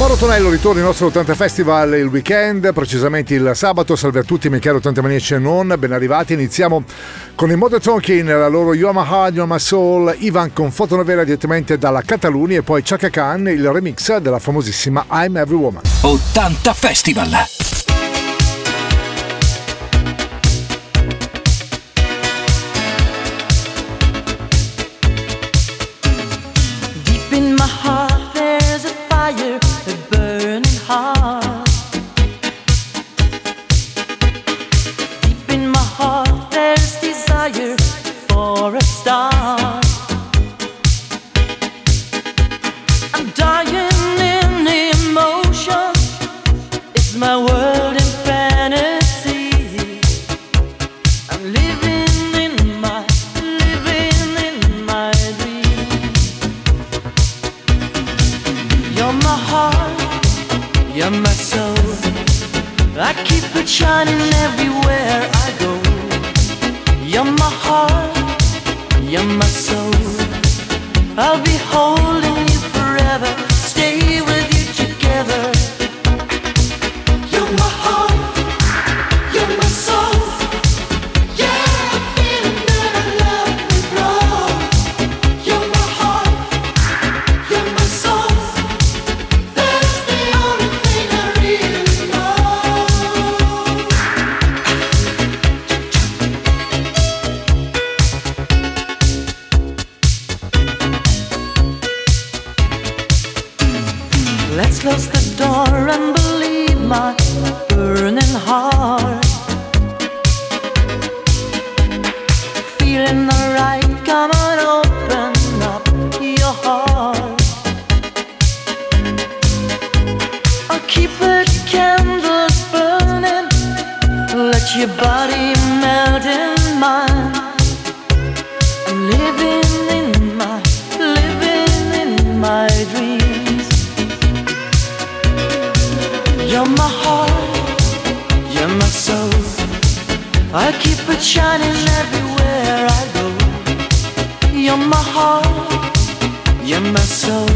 Mauro Tonello ritorna il nostro 80 Festival il weekend, precisamente il sabato. Salve a tutti, miei cari 80 maniaci e non, ben arrivati. Iniziamo con i Mother Talking, la loro You're My Soul, Ivan con fotonovela direttamente dalla Catalunya e poi Chaka Khan, il remix della famosissima I'm Every Woman. 80 Festival. Soul. I keep it shining everywhere I go. You're my heart, you're my soul. I'll be holding you forever, stay with I keep it shining everywhere I go. You're my heart, you're my soul.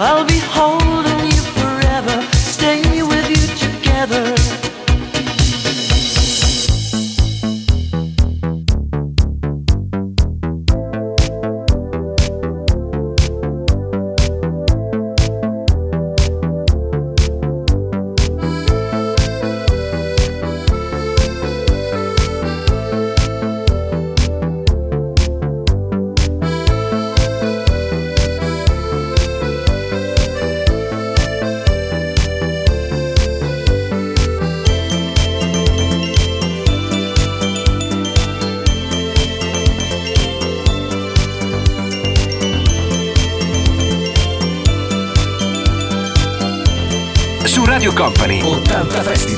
I'll be holding you forever, stay with you together. 80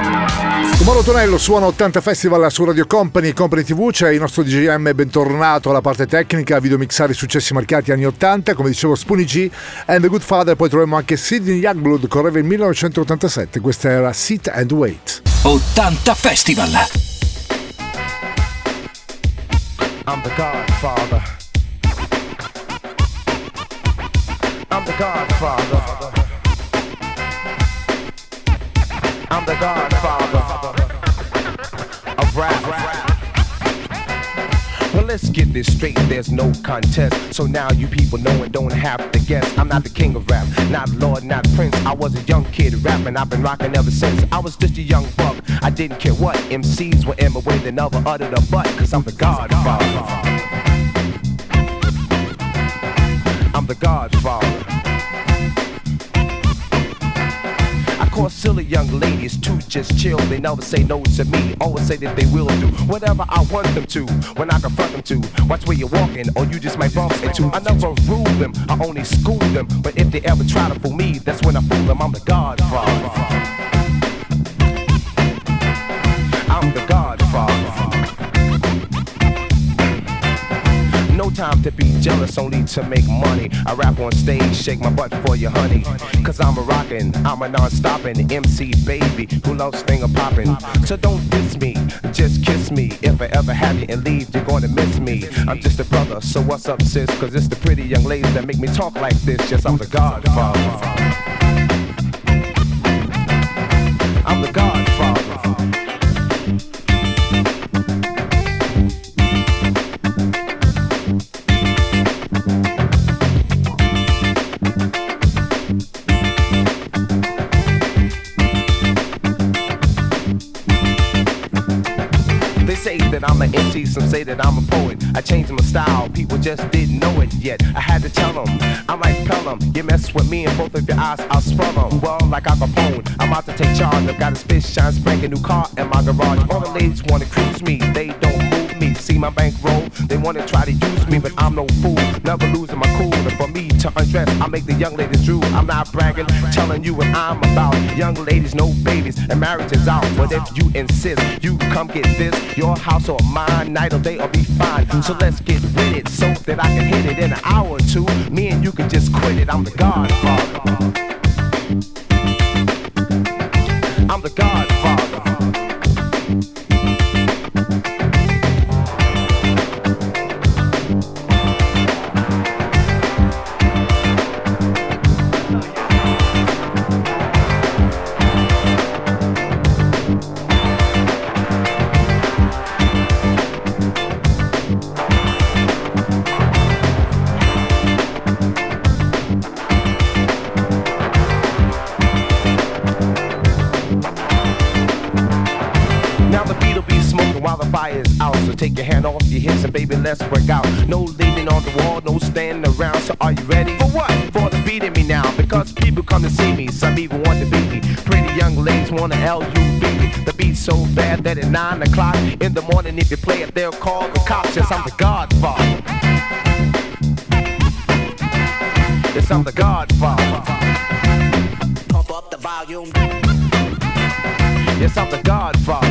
Mauro Tonello suona 80 Festival su Radio Company, Company TV, c'è il nostro DJM bentornato alla parte tecnica, video mixare i successi marcati anni 80, come dicevo Spoonie G and The Good Father, poi troviamo anche Sidney Youngblood, correva il 1987, questa era Sit and Wait. 80 Festival. I'm the Godfather. I'm the Godfather. I'm the Godfather of rap. Well, let's get this straight, there's no contest. So now you people know and don't have to guess. I'm not the king of rap, not Lord, not Prince. I was a young kid rapping, I've been rocking ever since. I was just a young buck, I didn't care what. MCs were in my way, they never uttered a butt, cause I'm the Godfather. I'm the Godfather. Call silly young ladies too just chill. They never say no to me. Always say that they will do whatever I want them to. When I confront them to, watch where you're walking, or you just might bump into. I never rule them, I only school them. But if they ever try to fool me, that's when I fool them. I'm the Godfather. I'm the Godfather. Time to be jealous, only to make money. I rap on stage, shake my butt for you, honey. Cause I'm a rockin', I'm a non-stoppin' MC baby who loves finger poppin'. So don't diss me, just kiss me. If I ever have you and leave, you're gonna miss me. I'm just a brother, so what's up, sis? Cause it's the pretty young ladies that make me talk like this. Yes, I'm the godfather. Some say that I'm a poet. I changed my style, people just didn't know it yet. I had to tell them, I'm like Pelham. You mess with me and both of your eyes, I'll swell them. Well, like Al Capone, I'm out to take charge. I've got a spit shine, spank a new car in my garage. All the ladies wanna cruise me, they don't move me. See my bankroll, they wanna try to use me, but I'm no fool. Never losing my cool. And for me to undress, I make the young ladies drool. I'm not bragging, telling you what I'm about. Young ladies, no babies, and marriage is out. But if you insist, you come get this. Your house or mine, night or day, or be fine. So let's get with it, so that I can hit it in an hour or two. Me and you can just quit it. I'm the Godfather. I'm the Godfather. Baby, let's work out. No leaning on the wall, no standing around. So are you ready? For what? For the beat in me now. Because people come to see me, some even want to beat me. Pretty young ladies wanna L-U-B. Me. The beat's so bad that at 9 o'clock in the morning, if you play it, they'll call the cops. Yes, I'm the Godfather. Yes, I'm the Godfather. Pump up the volume. Yes, I'm the Godfather.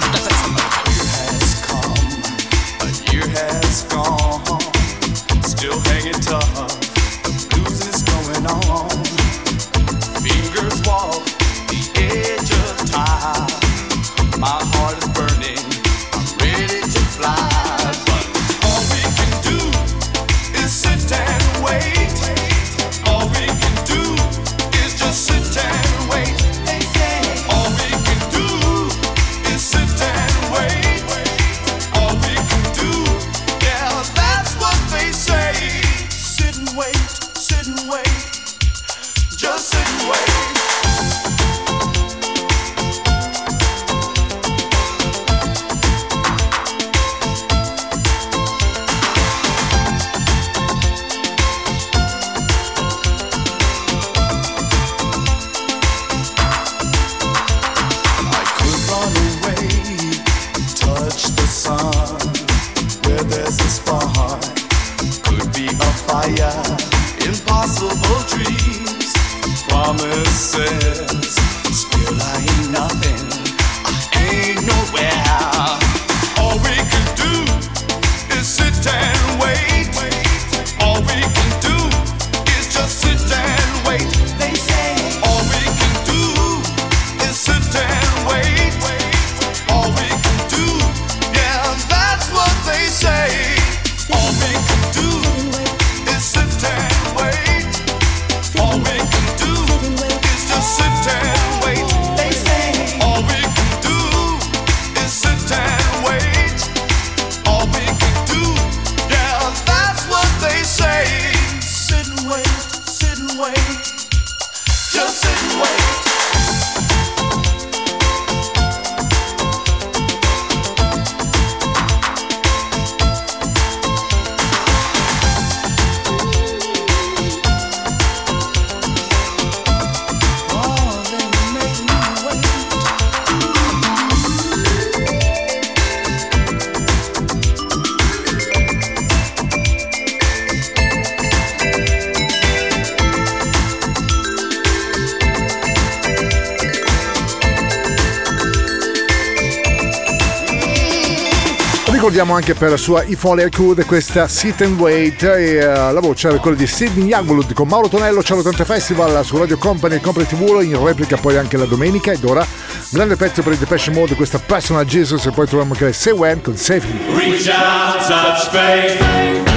ricordiamo anche per la sua If Only I Could, questa Sit and Wait e uh, la voce è quella di Sidney Youngblood con Mauro Tonello, Ciao 80 Festival su Radio Company e Company TV, in replica poi anche la domenica ed ora grande pezzo per il Depeche Mode, questa Personal Jesus e poi troviamo anche le Say When con Safety. Reach out, touch faith.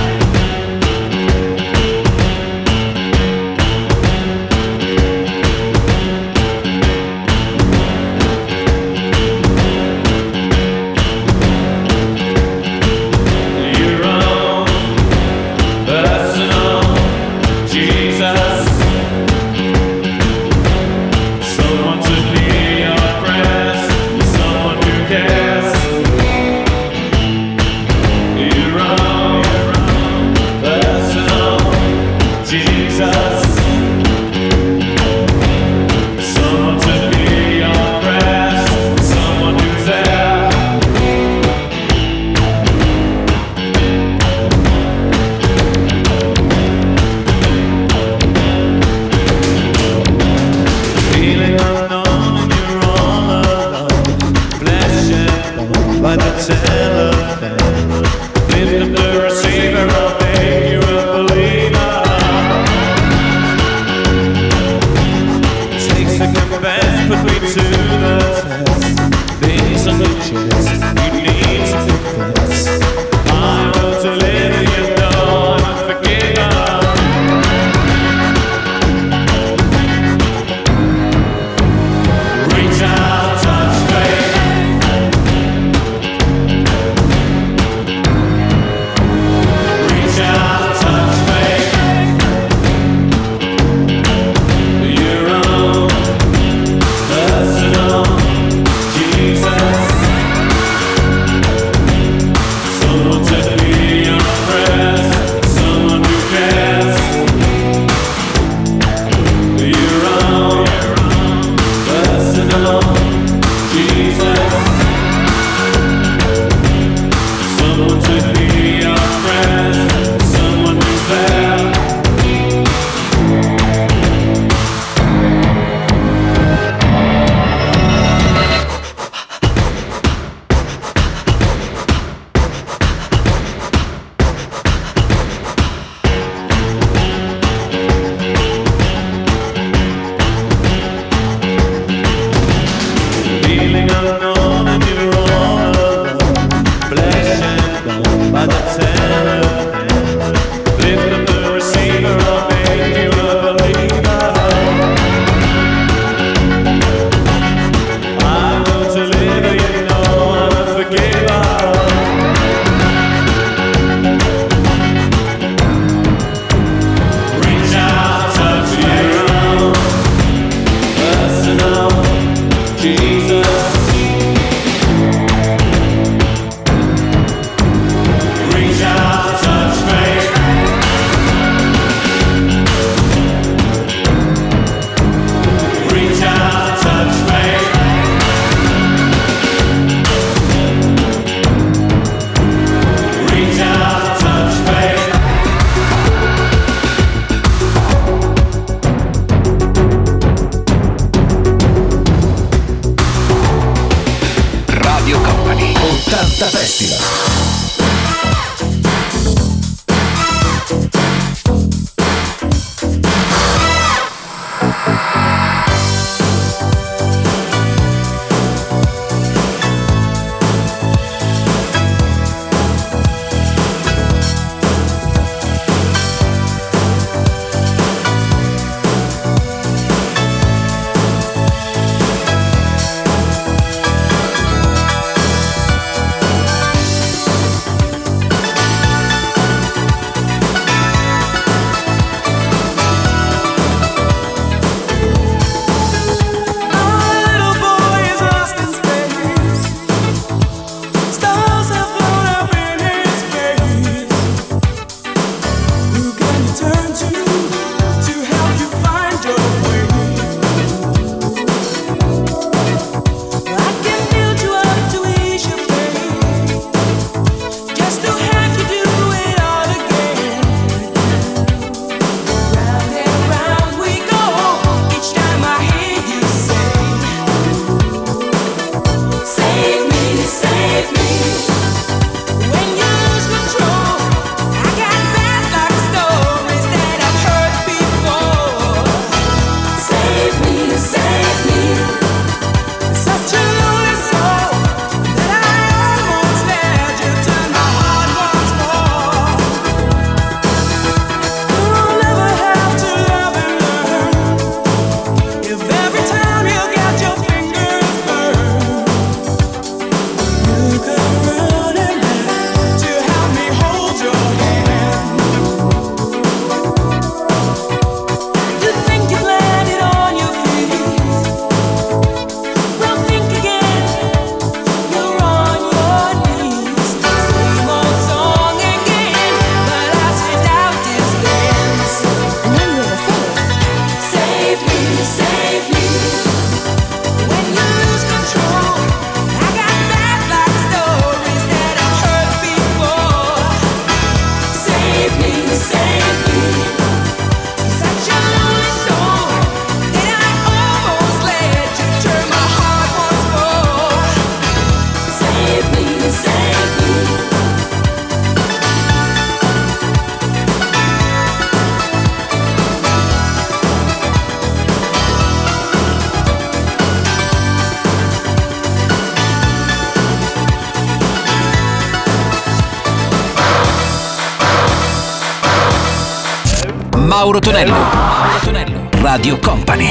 Mauro Tonello. Mauro Tonello. Radio Company.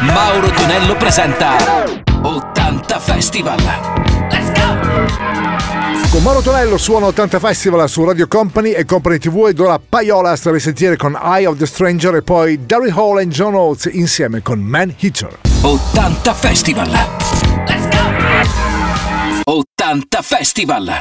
Mauro Tonello presenta 80 Festival. Con Mauro Tonello suona 80 Festival su Radio Company e Company TV ed ora Paiola a risentire con Eye of the Stranger e poi Darry Hall e John Oates insieme con Man Hitter. 80 Festival. 80 Festival.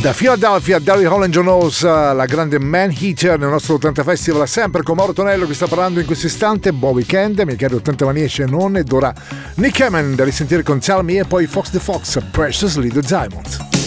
Da Philadelphia, Darry Holland Jones, la grande Man Heater nel nostro 80 Festival, sempre con Mauro Tonello che sta parlando in questo istante. Buon weekend, mi chiede 80 manie e non ed ora Nick Hammond da risentire con Tell Me e poi Fox the Fox, Precious Little Diamonds.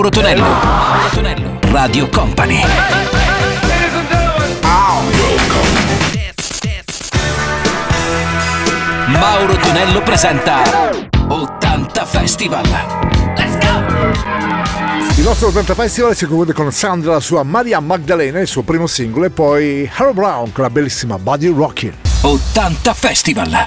Mauro Tonello. Mauro Tonello. Radio Company. Mauro Tonello presenta 80 Festival. Let's go! Il nostro 80 Festival si conclude con Sandra, la sua Maria Magdalena, il suo primo singolo, e poi Harold Brown con la bellissima Buddy Rockin'. 80 Festival.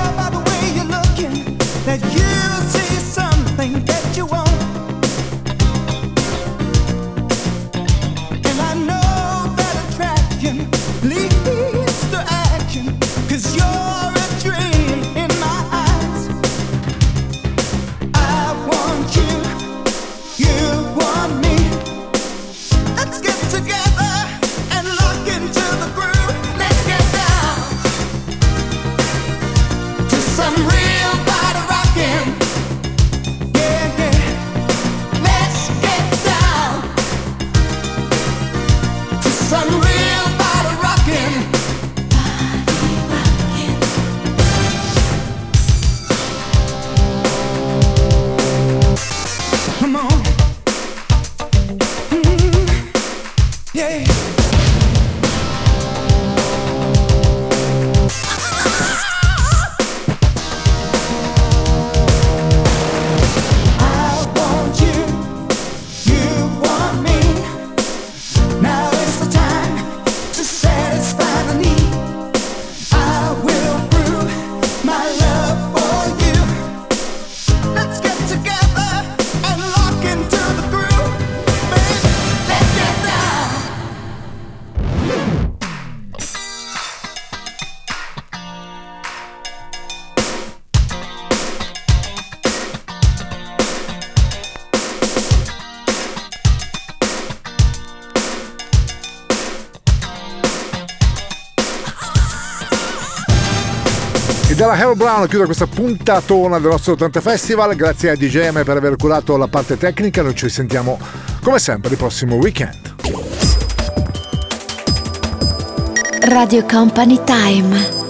era Harold Brown a chiudere questa puntatona del nostro 80 Festival. Grazie a DJM per aver curato la parte tecnica. Noi ci sentiamo come sempre il prossimo weekend. Radio Company Time